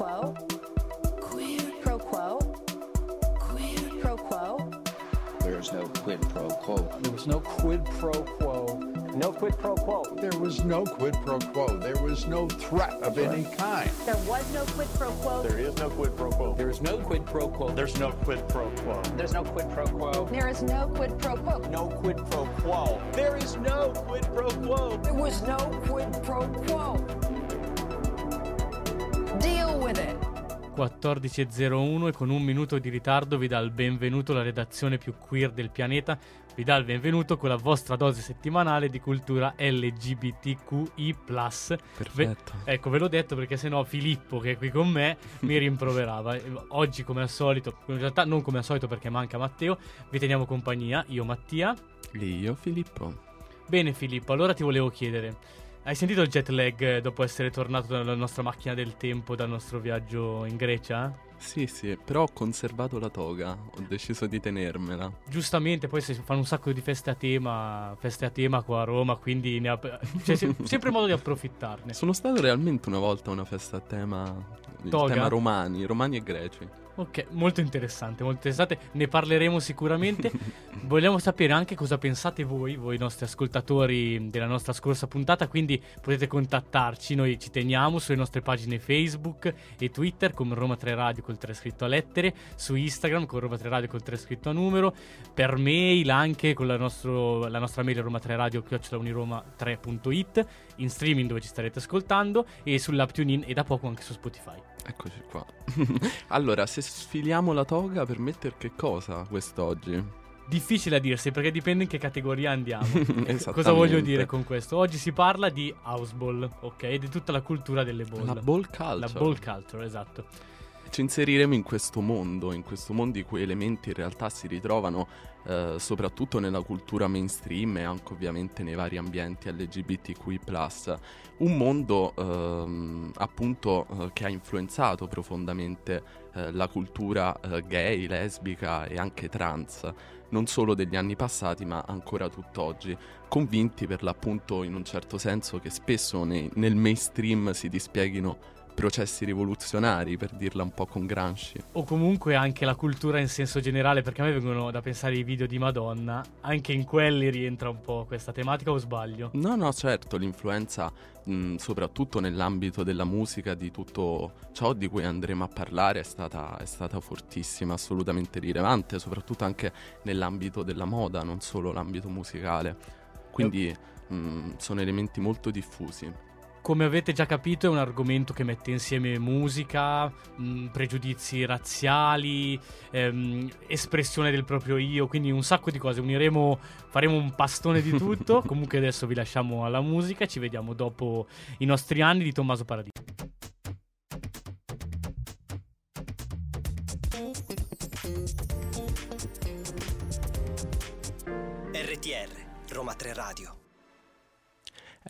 quo. Queer. Pro quo. Queer. Pro quo. There's no quid pro quo. There was no quid pro quo. No quid pro quo. There was no quid pro quo. There was no threat of any kind. There was no quid pro quo. There is no quid pro quo. There is no quid pro quo. There's no quid pro quo. There's no quid pro quo. There is no quid pro quo. No quid pro quo. There is no quid pro quo. There was no quid pro quo. Deal with it. 14.01 e con un minuto di ritardo vi dà il benvenuto la redazione più queer del pianeta, vi dà il benvenuto con la vostra dose settimanale di cultura LGBTQI+. Perfetto. Ve- ecco, ve l'ho detto perché sennò Filippo, che è qui con me, mi rimproverava. Oggi, come al solito, in realtà non come al solito perché manca Matteo, vi teniamo compagnia, io Mattia. Io, Filippo. Bene Filippo, allora ti volevo chiedere, hai sentito il jet lag eh, dopo essere tornato dalla nostra macchina del tempo, dal nostro viaggio in Grecia? Sì, sì, però ho conservato la toga, ho deciso di tenermela. Giustamente, poi si fanno un sacco di feste a tema, feste a tema qua a Roma, quindi ne ha, c'è se- sempre modo di approfittarne. Sono stato realmente una volta a una festa a tema, il Toga? tema romani, romani e greci. Ok, molto interessante, molto interessante, ne parleremo sicuramente. Vogliamo sapere anche cosa pensate voi, voi nostri ascoltatori della nostra scorsa puntata, quindi potete contattarci, noi ci teniamo sulle nostre pagine Facebook e Twitter come Roma 3 Radio col 3 scritto a lettere, su Instagram con Roma 3 Radio col 3 scritto a numero, per mail anche con la, nostro- la nostra mail Roma 3 Radio chiocciolauniroma3.it, in streaming dove ci starete ascoltando e sull'app TuneIn e da poco anche su Spotify. Eccoci qua. allora, se sfiliamo la toga per mettere che cosa quest'oggi? Difficile a dirsi perché dipende in che categoria andiamo. Cosa voglio dire con questo? Oggi si parla di house ball, ok? Di tutta la cultura delle ball. La ball culture. La ball culture, esatto. Ci inseriremo in questo mondo, in questo mondo i cui elementi in realtà si ritrovano eh, soprattutto nella cultura mainstream e anche ovviamente nei vari ambienti LGBTQI. Un mondo ehm, appunto eh, che ha influenzato profondamente eh, la cultura eh, gay, lesbica e anche trans, non solo degli anni passati ma ancora tutt'oggi, convinti per l'appunto in un certo senso che spesso nei- nel mainstream si dispieghino processi rivoluzionari, per dirla un po' con Gramsci. O comunque anche la cultura in senso generale, perché a me vengono da pensare ai video di Madonna. Anche in quelli rientra un po' questa tematica o sbaglio? No, no, certo, l'influenza, mh, soprattutto nell'ambito della musica, di tutto ciò di cui andremo a parlare, è stata, è stata fortissima, assolutamente rilevante, soprattutto anche nell'ambito della moda, non solo l'ambito musicale. Quindi mh, sono elementi molto diffusi. Come avete già capito è un argomento che mette insieme musica, mh, pregiudizi razziali, ehm, espressione del proprio io, quindi un sacco di cose. Uniremo, faremo un pastone di tutto. Comunque adesso vi lasciamo alla musica, ci vediamo dopo i nostri anni di Tommaso Paradiso.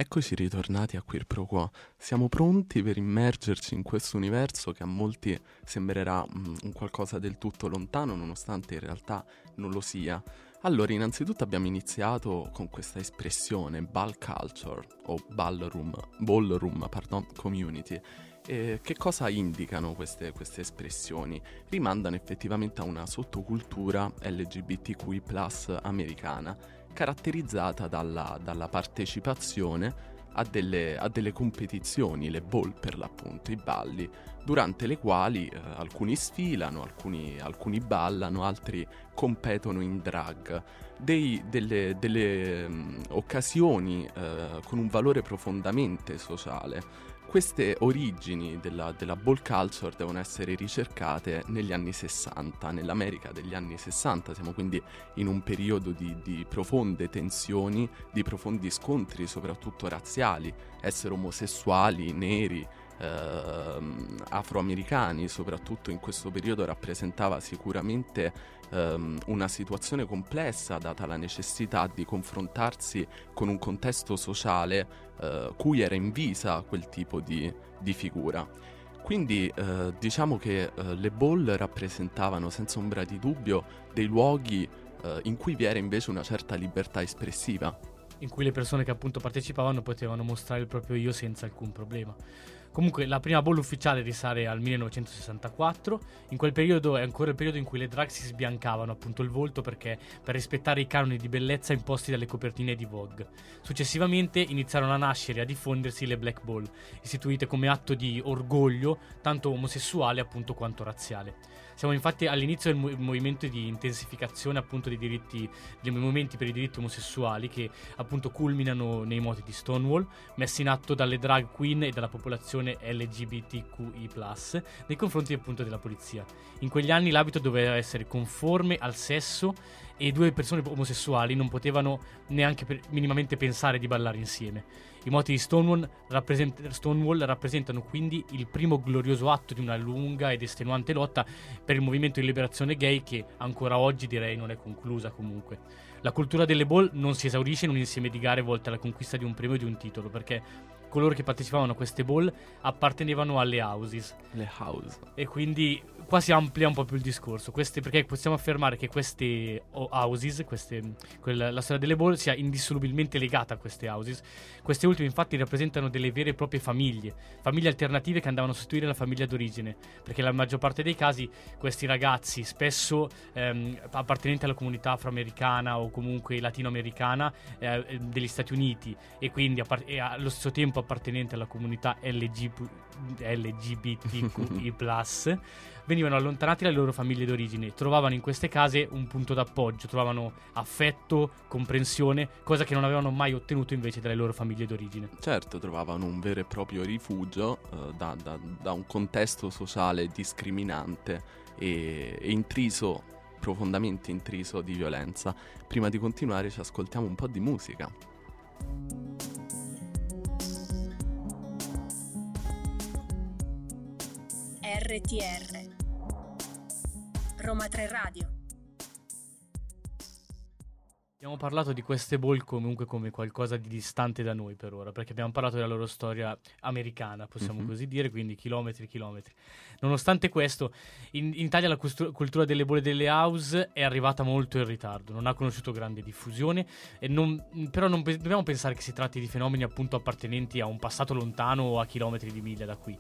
Eccoci ritornati a Queer Pro Quo. Siamo pronti per immergerci in questo universo che a molti sembrerà mm, un qualcosa del tutto lontano, nonostante in realtà non lo sia. Allora, innanzitutto abbiamo iniziato con questa espressione ball culture o ballroom, ballroom pardon, community. E che cosa indicano queste, queste espressioni? Rimandano effettivamente a una sottocultura LGBTQI americana caratterizzata dalla, dalla partecipazione a delle, a delle competizioni, le ball per l'appunto, i balli, durante le quali eh, alcuni sfilano, alcuni, alcuni ballano, altri competono in drag. Dei- delle delle, mm, occasioni eh, con un valore profondamente sociale. Queste origini della, della ball culture devono essere ricercate negli anni 60, nell'America degli anni 60, siamo quindi in un periodo di, di profonde tensioni, di profondi scontri, soprattutto razziali, essere omosessuali, neri, ehm, afroamericani, soprattutto in questo periodo rappresentava sicuramente ehm, una situazione complessa data la necessità di confrontarsi con un contesto sociale eh, cui era invisa quel tipo di, di figura. Quindi eh, diciamo che eh, le ball rappresentavano senza ombra di dubbio dei luoghi eh, in cui vi era invece una certa libertà espressiva. in cui le persone che appunto partecipavano potevano mostrare il proprio io senza alcun problema. Comunque la prima ball ufficiale risale al 1964, in quel periodo è ancora il periodo in cui le drag si sbiancavano appunto il volto perché per rispettare i canoni di bellezza imposti dalle copertine di Vogue. Successivamente iniziarono a nascere e a diffondersi le black ball, istituite come atto di orgoglio tanto omosessuale appunto quanto razziale. Siamo infatti all'inizio del mo- movimento di intensificazione appunto dei diritti, dei movimenti per i diritti omosessuali che appunto culminano nei moti di Stonewall, messi in atto dalle drag queen e dalla popolazione LGBTQI+, nei confronti appunto della polizia. In quegli anni l'abito doveva essere conforme al sesso e due persone omosessuali non potevano neanche per- minimamente pensare di ballare insieme. I moti di Stonewall, rappresent- Stonewall rappresentano quindi il primo glorioso atto di una lunga ed estenuante lotta per il movimento di liberazione gay che ancora oggi direi non è conclusa comunque. La cultura delle ball non si esaurisce in un insieme di gare volte alla conquista di un premio o di un titolo, perché coloro che partecipavano a queste ball appartenevano alle houses. Le house. e quindi qua si amplia un po' più il discorso, queste, perché possiamo affermare che queste o- houses, queste, quella- la storia delle ball sia indissolubilmente legata a queste houses. Queste ultime infatti rappresentano delle vere e proprie famiglie, famiglie alternative che andavano a sostituire la famiglia d'origine, perché la maggior parte dei casi questi ragazzi, spesso ehm, appartenenti alla comunità afroamericana o comunque latinoamericana eh, degli Stati Uniti. E quindi appar- e allo stesso tempo appartenenti alla comunità LGB- LGBTQI+, venivano allontanati dalle loro famiglie d'origine, trovavano in queste case un punto d'appoggio, trovavano affetto, comprensione, cosa che non avevano mai ottenuto invece dalle loro famiglie d'origine. Certo, trovavano un vero e proprio rifugio eh, da, da- da un contesto sociale discriminante e, e intriso, profondamente intriso di violenza. Prima di continuare ci ascoltiamo un po' di musica. RTR Roma 3 Radio Abbiamo parlato di queste ball comunque come qualcosa di distante da noi per ora, perché abbiamo parlato della loro storia americana, possiamo Mhm. così dire, quindi chilometri e chilometri. Nonostante questo, in, in Italia la custru- cultura delle bolle delle house è arrivata molto in ritardo, non ha conosciuto grande diffusione, e non- però non pe- dobbiamo pensare che si tratti di fenomeni appunto appartenenti a un passato lontano o a chilometri di miglia da qui.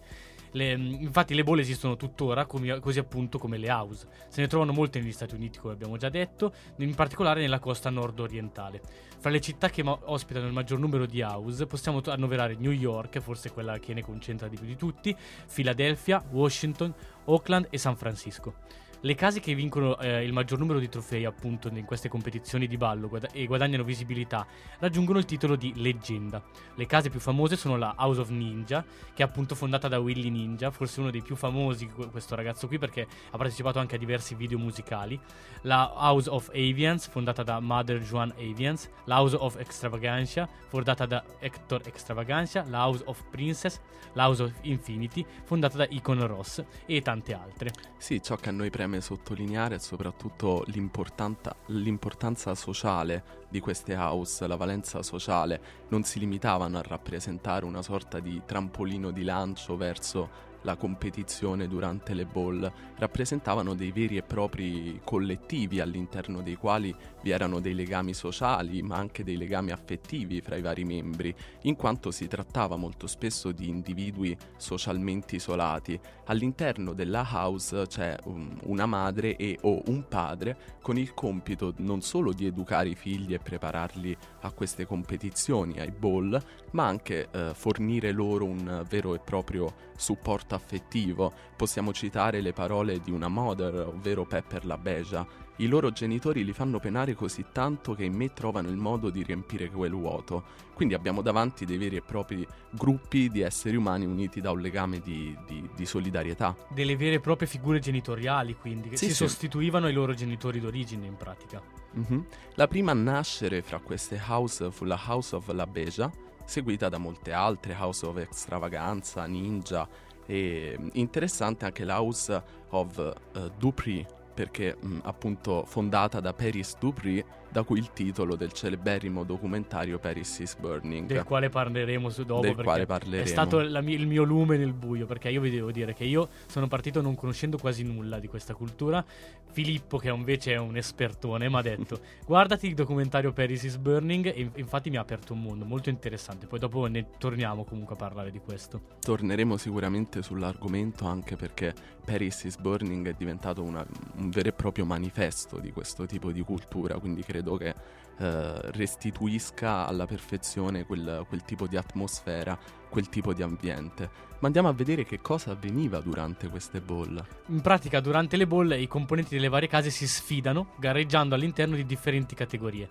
Le- infatti le bolle esistono tuttora, come- così appunto come le house. Se ne trovano molte negli Stati Uniti, come abbiamo già detto, in particolare nella costa nord-orientale. Fra le città che mo- ospitano il maggior numero di house possiamo to- annoverare New York, forse quella che ne concentra di più di tutti, Philadelphia, Washington, Oakland e San Francisco. Le case che vincono eh, il maggior numero di trofei appunto in queste competizioni di ballo guada- e guadagnano visibilità raggiungono il titolo di leggenda. Le case più famose sono la House of Ninja, che è appunto fondata da Willy Ninja, forse uno dei più famosi que- questo ragazzo qui perché ha partecipato anche a diversi video musicali. La House of Avians, fondata da Mother Joan Avians. La House of Extravaganza, fondata da Hector Extravaganza. La House of Princess. La House of Infinity, fondata da Icon Ross e tante altre. Sì, ciò che a noi preme sottolineare è soprattutto l'importanza sociale di queste house, la valenza sociale. Non si limitavano a rappresentare una sorta di trampolino di lancio verso la competizione durante le ball, rappresentavano dei veri e propri collettivi all'interno dei quali vi erano dei legami sociali, ma anche dei legami affettivi fra i vari membri, in quanto si trattava molto spesso di individui socialmente isolati. All'interno della house c'è um, una madre e o un padre con il compito non solo di educare i figli e prepararli a queste competizioni, ai ball, ma anche eh, fornire loro un vero e proprio supporto affettivo. Possiamo citare le parole di una mother, ovvero Pepper la Beja. I loro genitori li fanno penare così tanto che in me trovano il modo di riempire quel vuoto. Quindi abbiamo davanti dei veri e propri gruppi di esseri umani uniti da un legame di, di- di solidarietà. Delle vere e proprie figure genitoriali, quindi, che Sì, si sì. sostituivano ai loro genitori d'origine in pratica. Mhm. La prima a nascere fra queste house fu la House of La Beja, seguita da molte altre, House of Extravaganza, Ninja e mm, interessante anche l'House of eh, Dupree perché mm, appunto fondata da Paris Dupree da cui il titolo del celeberrimo documentario Paris is Burning. Del quale parleremo su dopo. Del quale parleremo. È stato la il mio lume nel buio. Perché io vi devo dire che io sono partito non conoscendo quasi nulla di questa cultura. Filippo, che invece è un espertone, mi ha detto: Guardati il documentario Paris is Burning. E in- infatti mi ha aperto un mondo molto interessante. Poi dopo ne torniamo comunque a parlare di questo. Torneremo sicuramente sull'argomento anche perché Paris is Burning è diventato una- un vero e proprio manifesto di questo tipo di cultura, quindi credo che eh, restituisca alla perfezione quel, quel tipo di atmosfera, quel tipo di ambiente. Ma andiamo a vedere che cosa avveniva durante queste ball. In pratica, durante le bolle, i componenti delle varie case si sfidano, gareggiando all'interno di differenti categorie.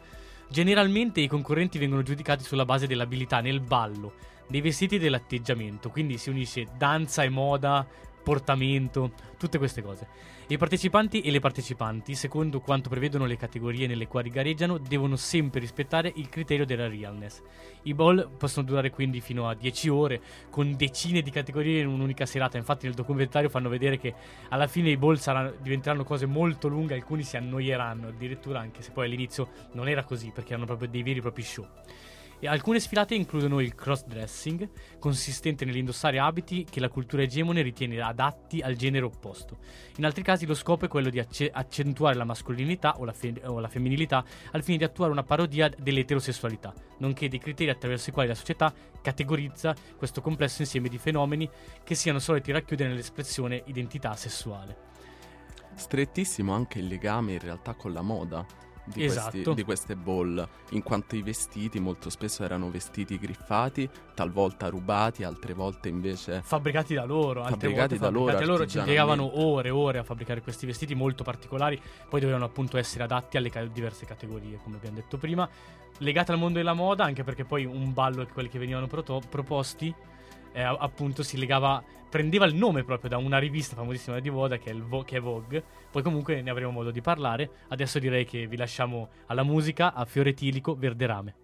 Generalmente i concorrenti vengono giudicati sulla base dell'abilità nel ballo, dei vestiti e dell'atteggiamento, quindi si unisce danza e moda, portamento, tutte queste cose. I partecipanti e le partecipanti, secondo quanto prevedono le categorie nelle quali gareggiano, devono sempre rispettare il criterio della realness. I ball possono durare quindi fino a 10 ore, con decine di categorie in un'unica serata. Infatti, nel documentario fanno vedere che alla fine i ball saranno- diventeranno cose molto lunghe, alcuni si annoieranno addirittura, anche se poi all'inizio non era così, perché erano proprio dei veri e propri show. E alcune sfilate includono il cross-dressing, consistente nell'indossare abiti che la cultura egemone ritiene adatti al genere opposto. In altri casi lo scopo è quello di acce- accentuare la mascolinità o la, fe- o la femminilità al fine di attuare una parodia dell'eterosessualità, nonché dei criteri attraverso i quali la società categorizza questo complesso insieme di fenomeni che siano soliti racchiudere nell'espressione identità sessuale. Strettissimo anche il legame in realtà con la moda. Di, Esatto. questi- di queste ball, in quanto i vestiti molto spesso erano vestiti griffati, talvolta rubati, altre volte invece Fabbricati da loro, Fabbricati da loro fabbricati loro, ci impiegavano ore e ore a fabbricare questi vestiti molto particolari, poi dovevano appunto essere adatti alle ca- diverse categorie, come abbiamo detto prima, legate al mondo della moda, anche perché poi un ballo, quelli che venivano proto- proposti, eh, appunto si legava, prendeva il nome proprio da una rivista famosissima di moda che Vo- che è Vogue, poi comunque ne avremo modo di parlare, adesso direi che vi lasciamo alla musica, a Fiore Etilico, Verderame.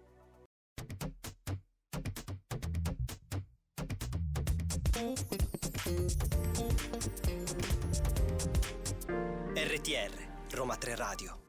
RTR, Roma 3 Radio.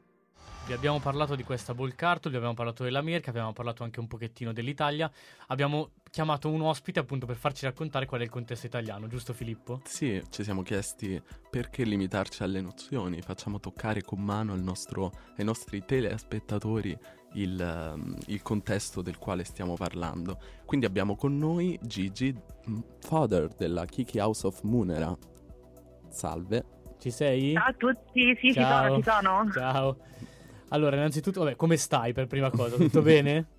Vi abbiamo parlato di questa ball cartoon, vi abbiamo parlato dell'America, abbiamo parlato anche un pochettino dell'Italia. Abbiamo chiamato un ospite appunto per farci raccontare qual è il contesto italiano, giusto Filippo? Sì, ci siamo chiesti perché limitarci alle nozioni, facciamo toccare con mano al nostro- ai nostri telespettatori il, ehm, il contesto del quale stiamo parlando. Quindi abbiamo con noi Gigi, mm, father della Kiki House of Munera. Salve. Ci sei? Ciao a tutti, sì, ci Ciao. sono, ci sono. Ciao. Allora, innanzitutto, vabbè, come stai per prima cosa? Tutto bene?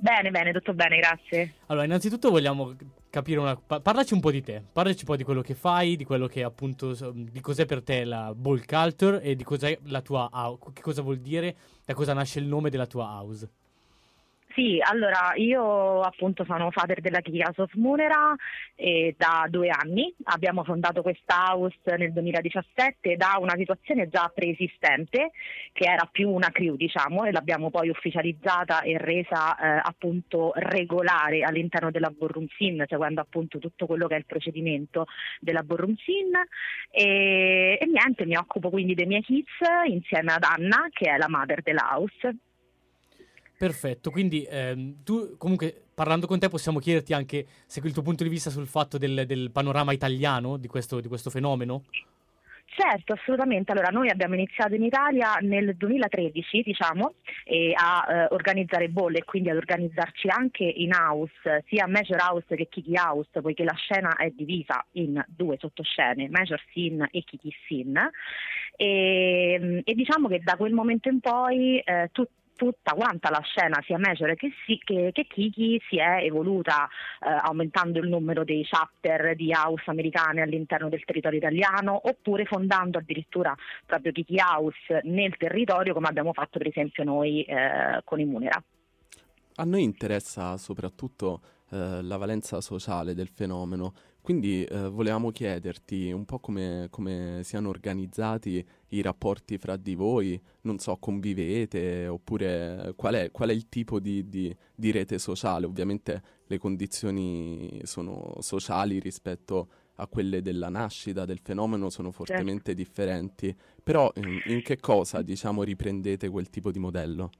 Bene, bene, tutto bene, grazie. Allora, innanzitutto vogliamo capire una... pa- parlaci un po' di te, parlaci un po' di quello che fai, di quello che appunto... di cos'è per te la ball culture e di cos'è la tua che cosa vuol dire, da cosa nasce il nome della tua house. Sì, allora io appunto sono father della Kiki House of Munera e da due anni abbiamo fondato questa house nel 2017 da una situazione già preesistente che era più una crew diciamo e l'abbiamo poi ufficializzata e resa eh, appunto regolare all'interno della Ballroom Scene seguendo appunto tutto quello che è il procedimento della Ballroom Scene e, e niente mi occupo quindi dei miei kids insieme ad Anna che è la mother della house. Perfetto, quindi ehm, tu comunque parlando con te possiamo chiederti anche se il tuo punto di vista sul fatto del, del panorama italiano di questo, di questo fenomeno? Certo, assolutamente. Allora, noi abbiamo iniziato in Italia nel 2013, diciamo, a eh, organizzare bolle e quindi ad organizzarci anche in house, sia Major House che Kiki House, poiché la scena è divisa in due sottoscene, Major Scene e Kiki Scene. E, e diciamo che da quel momento in poi eh, tut- tutta quanta la scena, sia Major che, si- che, che Kiki, si è evoluta eh, aumentando il numero dei chapter di house americane all'interno del territorio italiano oppure fondando addirittura proprio Kiki House nel territorio come abbiamo fatto per esempio noi eh, con i Munera. A noi interessa soprattutto eh, la valenza sociale del fenomeno, quindi eh, volevamo chiederti un po' come, come siano organizzati i rapporti fra di voi, non so, convivete oppure qual è, qual è il tipo di, di- di rete sociale. Ovviamente le condizioni sono sociali rispetto a quelle della nascita del fenomeno sono fortemente certo. differenti. Però in, in che cosa, diciamo, riprendete quel tipo di modello?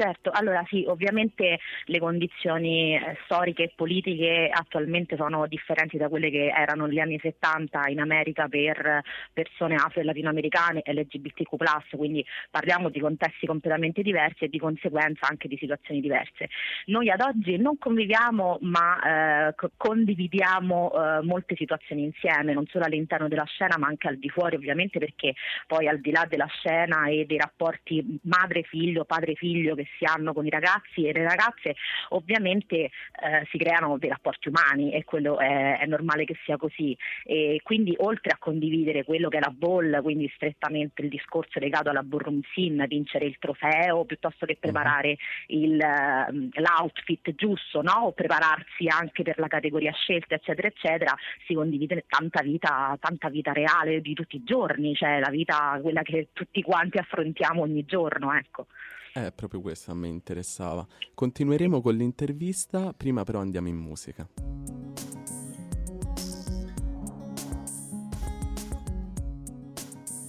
Certo, allora sì, ovviamente le condizioni eh, storiche e politiche attualmente sono differenti da quelle che erano negli anni 70 in America per persone afro e latinoamericane LGBTQ+, quindi parliamo di contesti completamente diversi e di conseguenza anche di situazioni diverse. Noi ad oggi non conviviamo ma eh, condividiamo eh, molte situazioni insieme, non solo all'interno della scena ma anche al di fuori ovviamente perché poi al di là della scena e dei rapporti madre-figlio, padre-figlio che si hanno con i ragazzi e le ragazze, ovviamente eh, si creano dei rapporti umani e quello è, è, normale che sia così. E quindi oltre a condividere quello che è la ball, quindi strettamente il discorso legato alla ballroom scene, vincere il trofeo piuttosto che preparare il, ehm, l'outfit giusto no? o prepararsi anche per la categoria scelta eccetera eccetera, si condivide tanta vita, tanta vita reale di tutti i giorni, cioè la vita quella che tutti quanti affrontiamo ogni giorno. Ecco. Eh, proprio questo a me interessava. Continueremo con l'intervista, prima però andiamo in musica.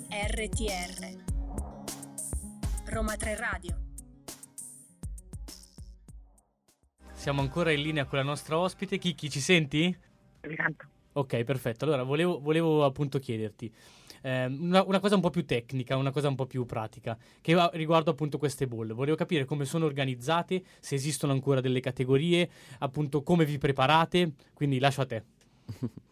RTR Roma 3 Radio Siamo ancora in linea con la nostra ospite. Kiki, ci senti? Ok, perfetto. Allora, volevo, volevo appunto chiederti eh, una, una, cosa un po' più tecnica, una cosa un po' più pratica, che va, riguardo appunto queste bolle. Volevo capire come sono organizzate, se esistono ancora delle categorie, appunto come vi preparate, quindi lascio a te.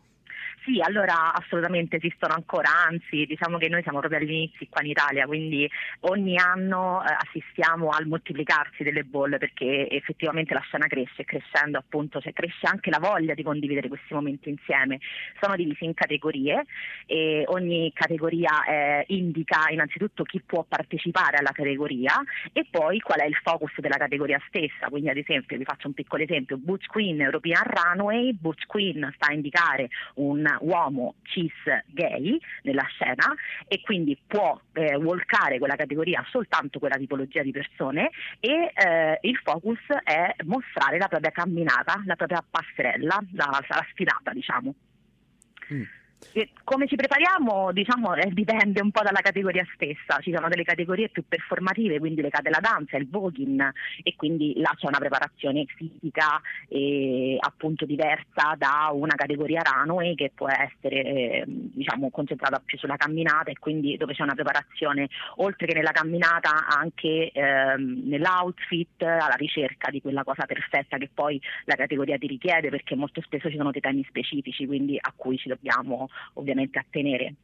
Sì, allora assolutamente esistono ancora, anzi diciamo che noi siamo proprio agli inizi qua in Italia, quindi ogni anno eh, assistiamo al moltiplicarsi delle bolle perché effettivamente la scena cresce e crescendo appunto cioè, cresce anche la voglia di condividere questi momenti insieme. Sono divisi in categorie e ogni categoria eh, indica innanzitutto chi può partecipare alla categoria e poi qual è il focus della categoria stessa, quindi ad esempio vi faccio un piccolo esempio, Butch Queen European Runway, Butch Queen sta a indicare un uomo cis gay nella scena e quindi può eh, walkare quella categoria soltanto quella tipologia di persone e eh, il focus è mostrare la propria camminata, la propria passerella, la, la sfilata diciamo. Mm. Come ci prepariamo? Diciamo, eh, dipende un po' dalla categoria stessa, ci sono delle categorie più performative, quindi le cade la danza, il voguing e quindi là c'è una preparazione fisica e, appunto diversa da una categoria runway che può essere eh, diciamo, concentrata più sulla camminata e quindi dove c'è una preparazione oltre che nella camminata anche eh, nell'outfit alla ricerca di quella cosa perfetta che poi la categoria ti richiede perché molto spesso ci sono dei temi specifici quindi a cui ci dobbiamo ovviamente attenere.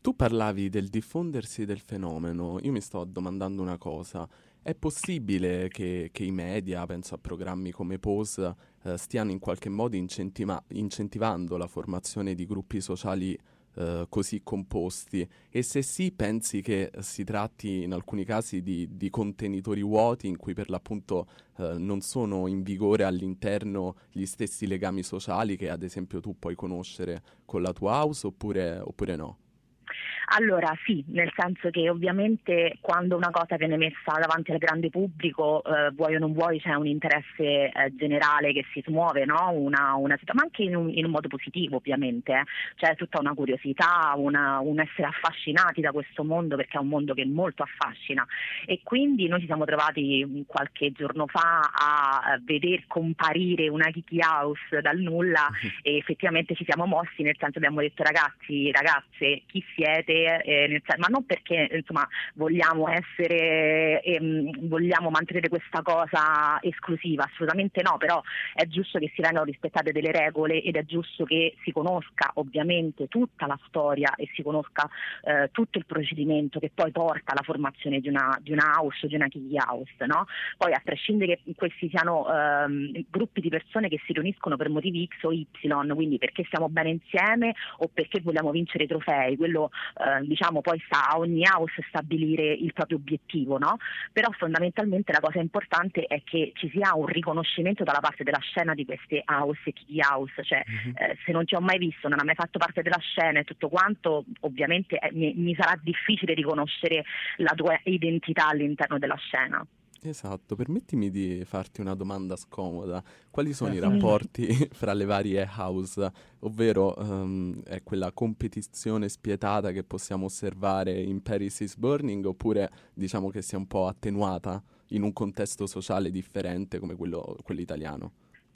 Tu parlavi del diffondersi del fenomeno, io mi sto domandando una cosa, è possibile che, che i media, penso a programmi come Pose, eh, stiano in qualche modo incentiva- incentivando la formazione di gruppi sociali eh, così composti e se sì pensi che si tratti in alcuni casi di, di contenitori vuoti in cui per l'appunto eh, non sono in vigore all'interno gli stessi legami sociali che ad esempio tu puoi conoscere con la tua house oppure, oppure no? Allora sì, nel senso che ovviamente quando una cosa viene messa davanti al grande pubblico, eh, vuoi o non vuoi, c'è un interesse eh, generale che si smuove, no? una, una, ma anche in un, in un, modo positivo ovviamente, eh. c'è tutta una curiosità, una, un essere affascinati da questo mondo perché è un mondo che molto affascina e quindi noi ci siamo trovati qualche giorno fa a veder comparire una Kiki House dal nulla e effettivamente ci siamo mossi, nel senso abbiamo detto ragazzi, ragazze, chi siete? Eh, ma non perché insomma, vogliamo essere, ehm, vogliamo mantenere questa cosa esclusiva, assolutamente no, però è giusto che si vengano rispettate delle regole ed è giusto che si conosca ovviamente tutta la storia e si conosca eh, tutto il procedimento che poi porta alla formazione di una, di una house o di una key house. No? Poi a prescindere che questi siano ehm, gruppi di persone che si riuniscono per motivi X o Y, quindi perché stiamo bene insieme o perché vogliamo vincere i trofei, quello eh, diciamo poi sta a ogni house stabilire il proprio obiettivo, no? però fondamentalmente la cosa importante è che ci sia un riconoscimento dalla parte della scena di queste house e key house, cioè mm-hmm. eh, se non ti ho mai visto, non hai mai fatto parte della scena e tutto quanto, ovviamente eh, mi, mi sarà difficile riconoscere la tua identità all'interno della scena. Esatto, permettimi di farti una domanda scomoda. Quali sono i Eh. rapporti fra le varie house, ovvero ehm, è quella competizione spietata che possiamo osservare in Paris is Burning oppure diciamo che sia un po' attenuata in un contesto sociale differente come quello, quello italiano?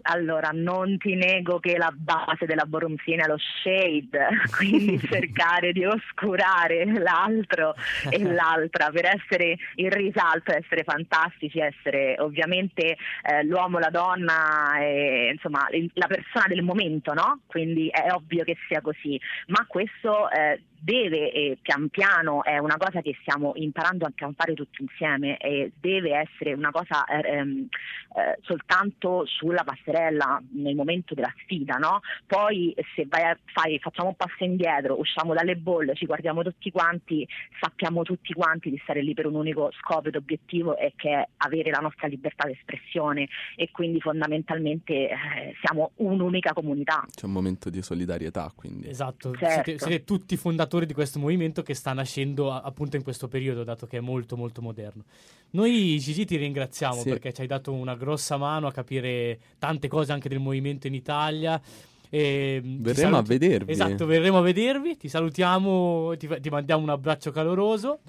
Allora, non ti nego che la base della scene è lo shade, quindi cercare di oscurare l'altro e l'altra per essere il risalto, essere fantastici, essere ovviamente eh, l'uomo, la donna, e, insomma il- la persona del momento, no? Quindi è ovvio che sia così, ma questo eh, deve e pian piano è una cosa che stiamo imparando anche a fare tutti insieme e deve essere una cosa eh, ehm, eh, soltanto sulla passerella nel momento della sfida, no? Poi se vai a, fai, facciamo un passo indietro, usciamo dalle bolle, ci guardiamo tutti quanti, sappiamo tutti quanti di stare lì per un unico scopo ed obiettivo e che è avere la nostra libertà di espressione e quindi fondamentalmente eh, siamo un'unica comunità. C'è un momento di solidarietà, quindi. Esatto, Certo. siete, siete tutti fondatori di questo movimento che sta nascendo a- appunto in questo periodo, dato che è molto molto moderno. Noi Gigi ti ringraziamo Sì. perché ci hai dato una grossa mano a capire tante cose anche del movimento in Italia. E ti Verremo a vedervi. Esatto, verremo a vedervi, ti salutiamo, ti, ti mandiamo un abbraccio caloroso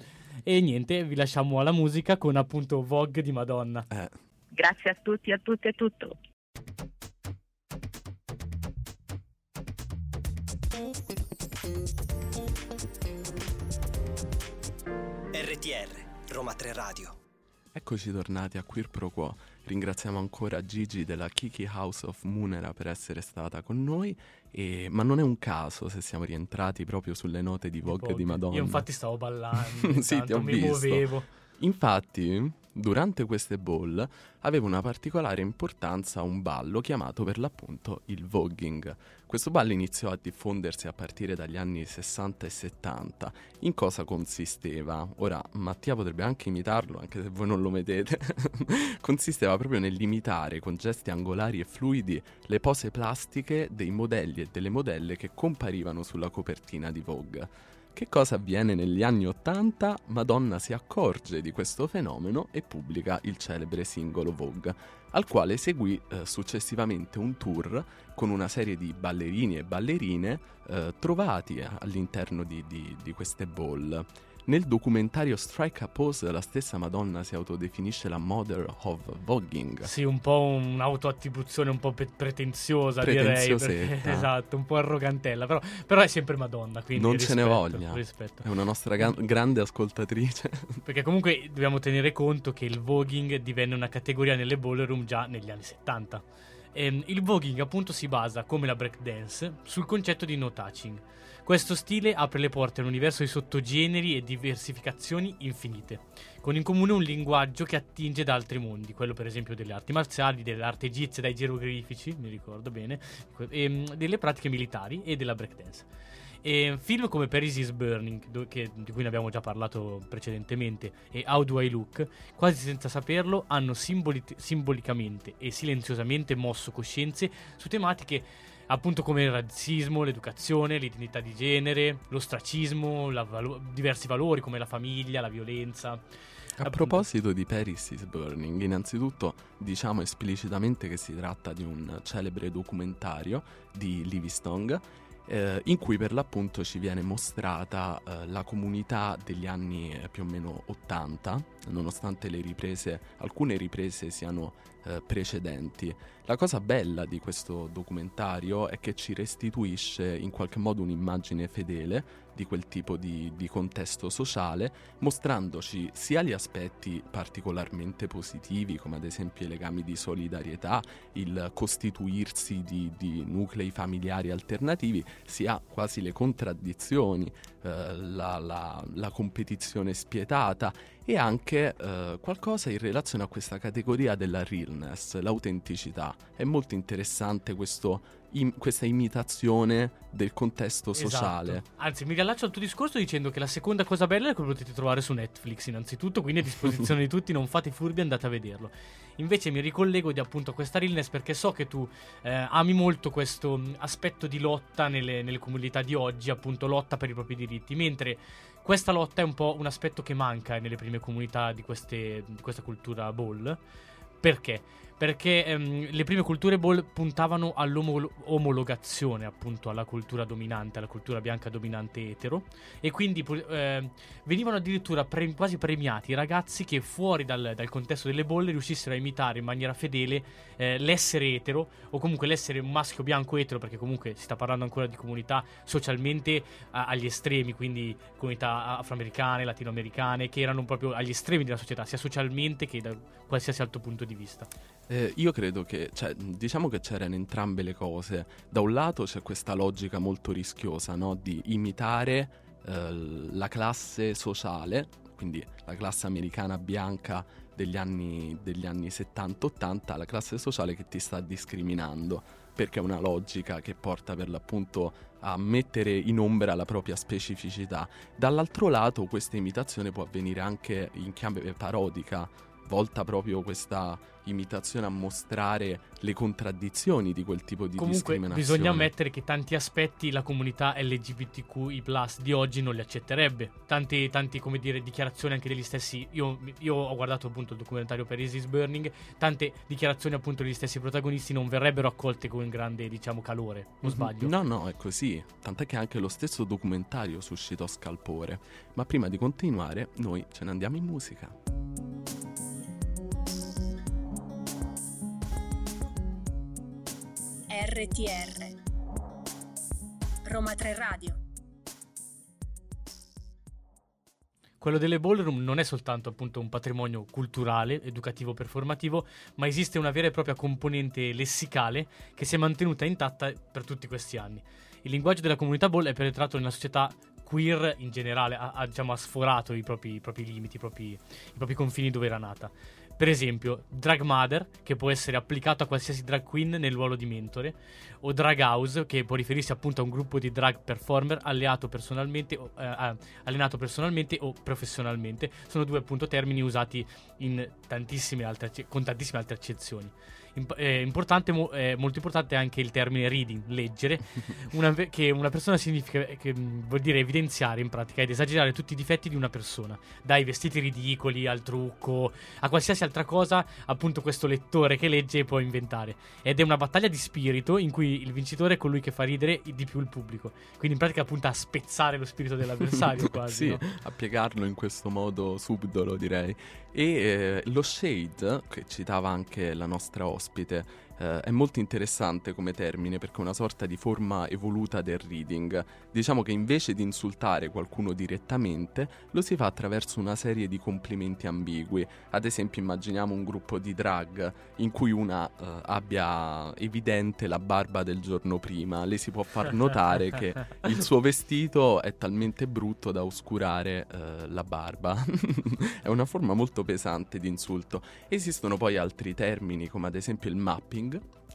e niente, vi lasciamo alla musica con appunto Vogue di Madonna. Eh, Grazie a tutti, a tutti e tutto. RTR, Roma 3 Radio. Eccoci tornati a Queer Pro Quo. Ringraziamo ancora Gigi della Kiki House of Munera per essere stata con noi. e- Ma non è un caso se siamo rientrati proprio sulle note di Vogue di Madonna. Io infatti stavo ballando, Sì, ti ho mi visto. muovevo. Infatti, durante queste ball aveva una particolare importanza un ballo chiamato per l'appunto il voguing. Questo ballo iniziò a diffondersi a partire dagli anni 60 e 70. In cosa consisteva? Ora, Mattia potrebbe anche imitarlo, anche se voi non lo vedete. consisteva proprio nell'imitare con gesti angolari e fluidi le pose plastiche dei modelli e delle modelle che comparivano sulla copertina di Vogue. Che cosa avviene negli anni Ottanta? Madonna si accorge di questo fenomeno e pubblica il celebre singolo Vogue, al quale seguì eh, successivamente un tour con una serie di ballerini e ballerine eh, trovati all'interno di, di- di queste ball. Nel documentario Strike a Pose la stessa Madonna si autodefinisce la Mother of Voguing. Sì, un po' un'autoattribuzione un po' pe- pretenziosa, direi. perché- esatto, un po' arrogantella, però, però è sempre Madonna, quindi Non ce ne rispetto, voglia. rispetto. È una nostra ga- grande ascoltatrice. Perché comunque dobbiamo tenere conto che il voguing divenne una categoria nelle ballroom già negli anni 70. Ehm, il voguing appunto si basa, come la breakdance, sul concetto di no touching. Questo stile apre le porte a un universo di sottogeneri e diversificazioni infinite, con in comune un linguaggio che attinge da altri mondi, quello per esempio delle arti marziali, dell'arte egizia, dai geroglifici, mi ricordo bene, ehm, delle pratiche militari e della breakdance. E film come Paris is Burning, do- che- di cui ne abbiamo già parlato precedentemente, e How Do I Look, quasi senza saperlo, hanno simboli- simbolicamente e silenziosamente mosso coscienze su tematiche appunto come il razzismo, l'educazione, l'identità di genere, l'ostracismo, valo- diversi valori come la famiglia, la violenza. A proposito di Paris is Burning, innanzitutto diciamo esplicitamente che si tratta di un celebre documentario di Livingstone eh, in cui per l'appunto ci viene mostrata eh, la comunità degli anni eh, più o meno 80, nonostante le riprese, alcune riprese siano eh, precedenti. La cosa bella di questo documentario è che ci restituisce in qualche modo un'immagine fedele di quel tipo di, di contesto sociale, mostrandoci sia gli aspetti particolarmente positivi, come ad esempio i legami di solidarietà, il costituirsi di, di nuclei familiari alternativi, sia quasi le contraddizioni, eh, la, la- la competizione spietata e anche eh, qualcosa in relazione a questa categoria della realness, l'autenticità. È molto interessante questo im- questa imitazione del contesto sociale. Esatto. Anzi, mi riallaccio al tuo discorso dicendo che la seconda cosa bella è che lo potete trovare su Netflix, innanzitutto, quindi a disposizione di tutti, non fate furbi, andate a vederlo. Invece mi ricollego di appunto a questa realness perché so che tu eh, ami molto questo aspetto di lotta nelle, nelle comunità di oggi, appunto lotta per i propri diritti, mentre questa lotta è un po' un aspetto che manca nelle prime comunità di, queste, di questa cultura ball. Perché? Perché ehm, le prime culture ball puntavano all'omologazione, appunto, alla cultura dominante, alla cultura bianca dominante etero. E quindi pu- eh, venivano addirittura pre- quasi premiati i ragazzi che fuori dal, dal, contesto delle bolle riuscissero a imitare in maniera fedele eh, l'essere etero, o comunque l'essere un maschio bianco etero, perché comunque si sta parlando ancora di comunità socialmente a- agli estremi, quindi comunità afroamericane, latinoamericane, che erano proprio agli estremi della società, sia socialmente che da qualsiasi altro punto di vista. Eh, io credo che, cioè, diciamo che c'erano entrambe le cose. Da un lato c'è questa logica molto rischiosa, no? Di imitare eh, la classe sociale, quindi la classe americana bianca degli anni, degli anni 70-80, la classe sociale che ti sta discriminando, perché è una logica che porta per l'appunto a mettere in ombra la propria specificità. Dall'altro lato questa imitazione può avvenire anche in chiave parodica, volta proprio questa imitazione a mostrare le contraddizioni di quel tipo di Comunque, discriminazione. bisogna ammettere che tanti aspetti la comunità LGBTQI di oggi non li accetterebbe. Tanti, tanti, come dire, dichiarazioni anche degli stessi. Io, io ho guardato appunto il documentario per Isis Burning. Tante dichiarazioni appunto degli stessi protagonisti non verrebbero accolte con grande, diciamo, calore. O Mhm. sbaglio? No, no, è così. Tant'è che anche lo stesso documentario suscitò scalpore. Ma prima di continuare, noi ce ne andiamo in musica. RTR Roma 3 Radio Quello delle ballroom non è soltanto appunto un patrimonio culturale, educativo, performativo, ma esiste una vera e propria componente lessicale che si è mantenuta intatta per tutti questi anni. Il linguaggio della comunità ball è penetrato nella società queer in generale, ha, ha, diciamo, ha sforato i propri, i propri limiti, i propri, i propri confini dove era nata. Per esempio, drag mother, che può essere applicato a qualsiasi drag queen nel ruolo di mentore, o drag house, che può riferirsi appunto a un gruppo di drag performer personalmente, o, eh, allenato personalmente o professionalmente. Sono due appunto termini usati tantissime altre, con tantissime altre accezioni. Imp- eh, importante, mo- eh, molto importante è anche il termine reading, leggere, una, che una persona significa, che vuol dire evidenziare in pratica ed esagerare tutti i difetti di una persona, dai vestiti ridicoli al trucco, a qualsiasi altra cosa, appunto questo lettore che legge può inventare. Ed è una battaglia di spirito in cui il vincitore è colui che fa ridere di più il pubblico. Quindi in pratica appunto a spezzare lo spirito dell'avversario quasi. sì, no? a piegarlo in questo modo subdolo direi. E eh, lo shade, che citava anche la nostra ospite, bitte. Eh, è molto interessante come termine perché è una sorta di forma evoluta del reading. Diciamo che invece di insultare qualcuno direttamente, lo si fa attraverso una serie di complimenti ambigui. Ad esempio, immaginiamo un gruppo di drag in cui una eh, abbia evidente la barba del giorno prima, le si può far notare che il suo vestito è talmente brutto da oscurare eh, la barba. è una forma molto pesante di insulto. Esistono poi altri termini, come ad esempio il mapping,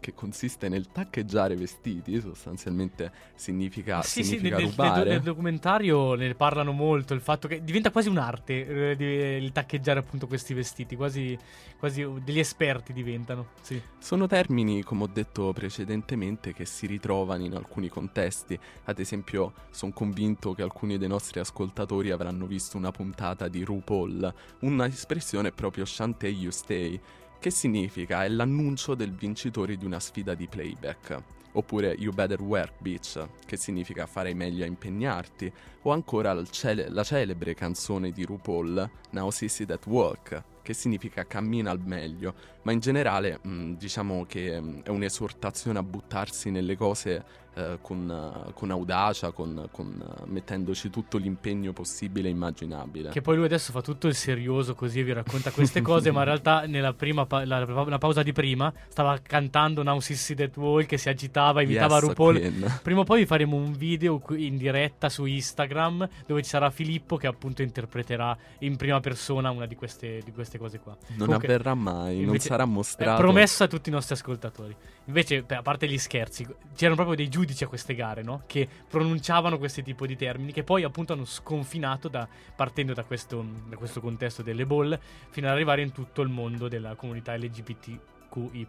che consiste nel taccheggiare vestiti, sostanzialmente significa, sì, significa sì, nel, rubare. Nel, nel, documentario ne parlano molto, il fatto che diventa quasi un'arte eh, di, il taccheggiare appunto questi vestiti, quasi, quasi degli esperti diventano. Sì. Sono termini, come ho detto precedentemente, che si ritrovano in alcuni contesti. Ad esempio, sono convinto che alcuni dei nostri ascoltatori avranno visto una puntata di RuPaul. Una espressione è proprio Shantae You Stay, che significa è l'annuncio del vincitore di una sfida di playback. Oppure You Better Work Bitch, che significa fare meglio a impegnarti. O ancora cele- la celebre canzone di RuPaul, Now Sissy That Work, che significa cammina al meglio, ma in generale mh, diciamo che mh, è un'esortazione a buttarsi nelle cose eh, con, uh, con, audacia, con, con uh, mettendoci tutto l'impegno possibile e immaginabile. Che poi lui adesso fa tutto il serioso così e vi racconta queste cose, ma in realtà nella prima pa- la, la, pausa di prima stava cantando Now Sissy That Wall che si agitava, imitava yes, RuPaul. Queen. Prima o poi vi faremo un video in diretta su Instagram dove ci sarà Filippo che appunto interpreterà in prima persona una di queste, di queste cose qua. Non Comunque, avverrà mai, non sarà mostrato. È promessa a tutti i nostri ascoltatori. Invece, a parte gli scherzi, c'erano proprio dei giudici a queste gare, no? Che pronunciavano questi tipi di termini, che poi appunto hanno sconfinato da, partendo da questo, da questo contesto delle ball, fino ad arrivare in tutto il mondo della comunità LGBTQI.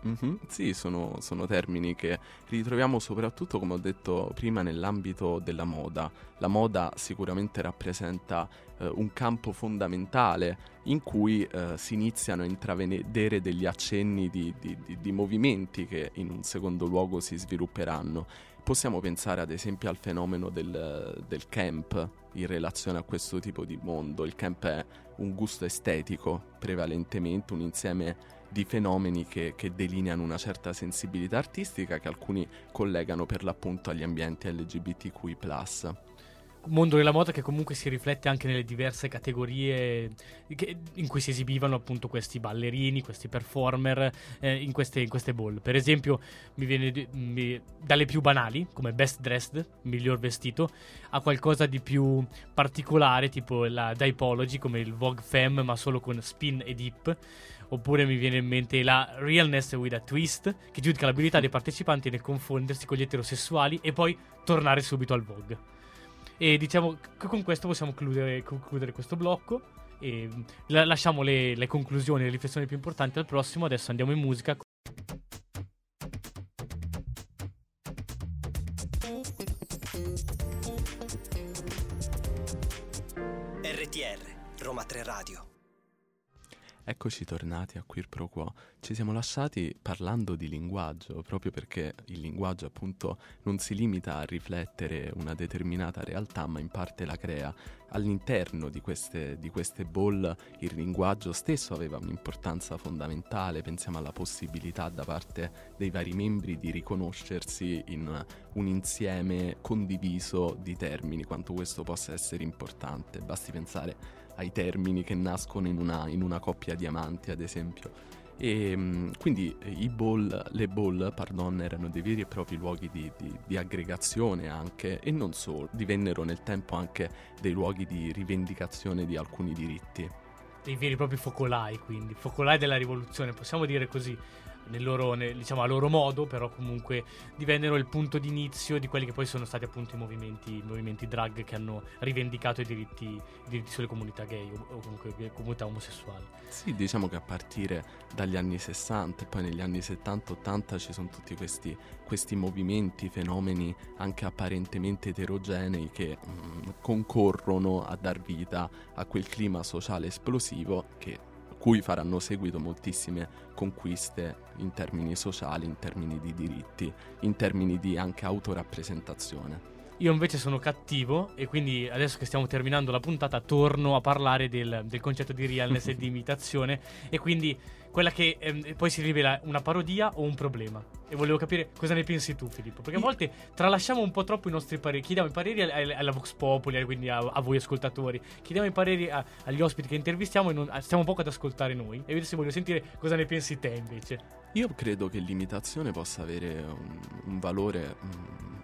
Mhm, Sì, sono, sono termini che ritroviamo soprattutto, come ho detto prima, nell'ambito della moda. La moda sicuramente rappresenta eh, un campo fondamentale in cui eh, si iniziano a intravedere degli accenni di, di- di- di movimenti che in un secondo luogo si svilupperanno. Possiamo pensare ad esempio al fenomeno del, del camp in relazione a questo tipo di mondo. Il camp è un gusto estetico prevalentemente, un insieme di fenomeni che, che delineano una certa sensibilità artistica che alcuni collegano per l'appunto agli ambienti LGBTQI. mondo della moda che comunque si riflette anche nelle diverse categorie che- in cui si esibivano appunto questi ballerini, questi performer eh, in, queste, in queste ball. Per esempio, mi viene mi- dalle più banali, come best dressed, miglior vestito, a qualcosa di più particolare, tipo la Dipology, come il Vogue Femme, ma solo con spin e dip. Oppure mi viene in mente la Realness with a Twist, che giudica l'abilità dei partecipanti nel confondersi con gli eterosessuali e poi tornare subito al Vogue. E diciamo che con questo possiamo concludere, concludere questo blocco. E la- lasciamo le, le conclusioni le riflessioni più importanti al prossimo. Adesso andiamo in musica. Eccoci tornati a Queer Pro Quo. Ci siamo lasciati parlando di linguaggio, proprio perché il linguaggio appunto non si limita a riflettere una determinata realtà, ma in parte la crea. All'interno di queste, di queste ball il linguaggio stesso aveva un'importanza fondamentale, pensiamo alla possibilità da parte dei vari membri di riconoscersi in un insieme condiviso di termini, quanto questo possa essere importante. Basti pensare ai termini che nascono in una, in una coppia di amanti, ad esempio. E mh, quindi eh, ball, le ball, pardon, erano dei veri e propri luoghi di, di- di aggregazione anche, e non solo, divennero nel tempo anche dei luoghi di rivendicazione di alcuni diritti. Dei veri e propri focolai, quindi. Focolai della rivoluzione, possiamo dire così. Nel loro, nel- diciamo a loro modo, però comunque divennero il punto d'inizio di quelli che poi sono stati appunto i movimenti, i movimenti drag che hanno rivendicato i diritti, i diritti sulle comunità gay o, o comunque comunità omosessuali. Sì, diciamo che a partire dagli anni 60 e poi negli anni 70-80 ci sono tutti questi, questi movimenti, fenomeni anche apparentemente eterogenei che mm, concorrono a dar vita a quel clima sociale esplosivo che cui faranno seguito moltissime conquiste in termini sociali, in termini di diritti, in termini di anche autorappresentazione. Io invece sono cattivo e quindi adesso che stiamo terminando la puntata torno a parlare del, del concetto di realness e di imitazione e quindi quella che ehm, poi si rivela una parodia o un problema. E volevo capire cosa ne pensi tu Filippo, perché a volte tralasciamo un po' troppo i nostri pareri, chiediamo i pareri al- al- alla Vox Populi, quindi a, a voi ascoltatori, chiediamo i pareri a- agli ospiti che intervistiamo e non, stiamo poco ad ascoltare noi. E adesso voglio sentire cosa ne pensi te invece. Io credo che l'imitazione possa avere un, un valore mm,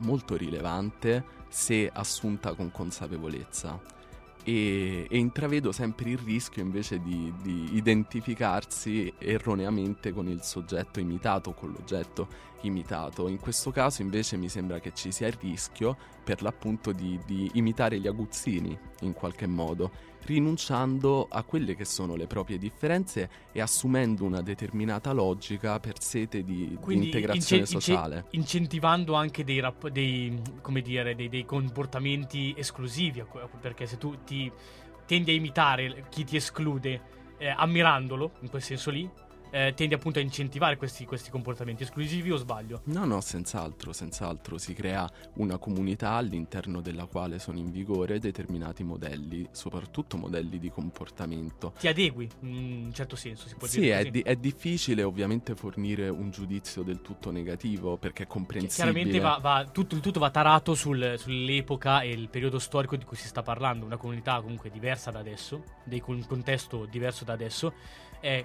molto rilevante se assunta con consapevolezza. E, e intravedo sempre il rischio invece di, di identificarsi erroneamente con il soggetto imitato, con l'oggetto imitato. In questo caso invece mi sembra che ci sia il rischio per l'appunto di, di imitare gli aguzzini in qualche modo, rinunciando a quelle che sono le proprie differenze e assumendo una determinata logica per sete di, di Quindi integrazione ince- ince- sociale. incentivando anche dei, rap- dei, come dire, dei, dei comportamenti esclusivi, perché se tu ti tendi a imitare chi ti esclude eh, ammirandolo, in quel senso lì, eh, tendi appunto a incentivare questi, questi comportamenti esclusivi o sbaglio? No, no, senz'altro, senz'altro si crea una comunità all'interno della quale sono in vigore determinati modelli, soprattutto modelli di comportamento. Ti adegui, in un certo senso, si può Sì, dire è, così. di- è difficile ovviamente fornire un giudizio del tutto negativo perché è comprensibile. Chiaramente va, va- tutto, il tutto va tarato sul- sull'epoca e il periodo storico di cui si sta parlando, una comunità comunque diversa da adesso, dei- un contesto diverso da adesso, è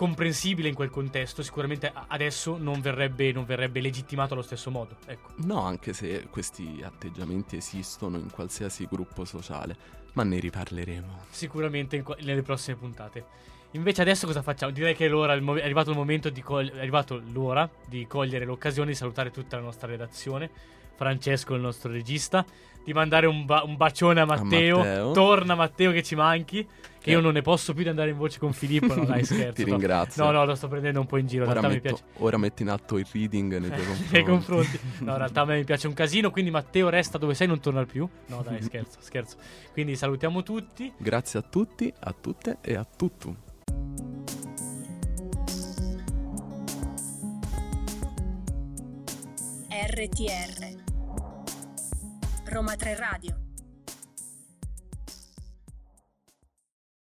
comprensibile in quel contesto, sicuramente adesso non verrebbe, non verrebbe legittimato allo stesso modo. Ecco. No, anche se questi atteggiamenti esistono in qualsiasi gruppo sociale, ma ne riparleremo. Sicuramente qua- nelle prossime puntate. Invece adesso cosa facciamo? Direi che è, mo- è arrivato il momento di cogli- è arrivato l'ora di cogliere l'occasione di salutare tutta la nostra redazione. Francesco, il nostro regista, di mandare un, ba- un bacione a Matteo. Matteo. Torna Matteo che ci manchi. Che io non ne posso più di andare in voce con Filippo. No, dai, scherzo. Ti no. ringrazio. No, no, lo sto prendendo un po' in giro. In Ora metto, piace. ora metto in atto il reading nei tuoi confronti. nei confronti. No, in realtà a me mi piace un casino. Quindi Matteo resta dove sei, non torna più. No, dai, scherzo, scherzo. Quindi salutiamo tutti. Grazie a tutti, a tutte e a tutto. RTR Roma 3 Radio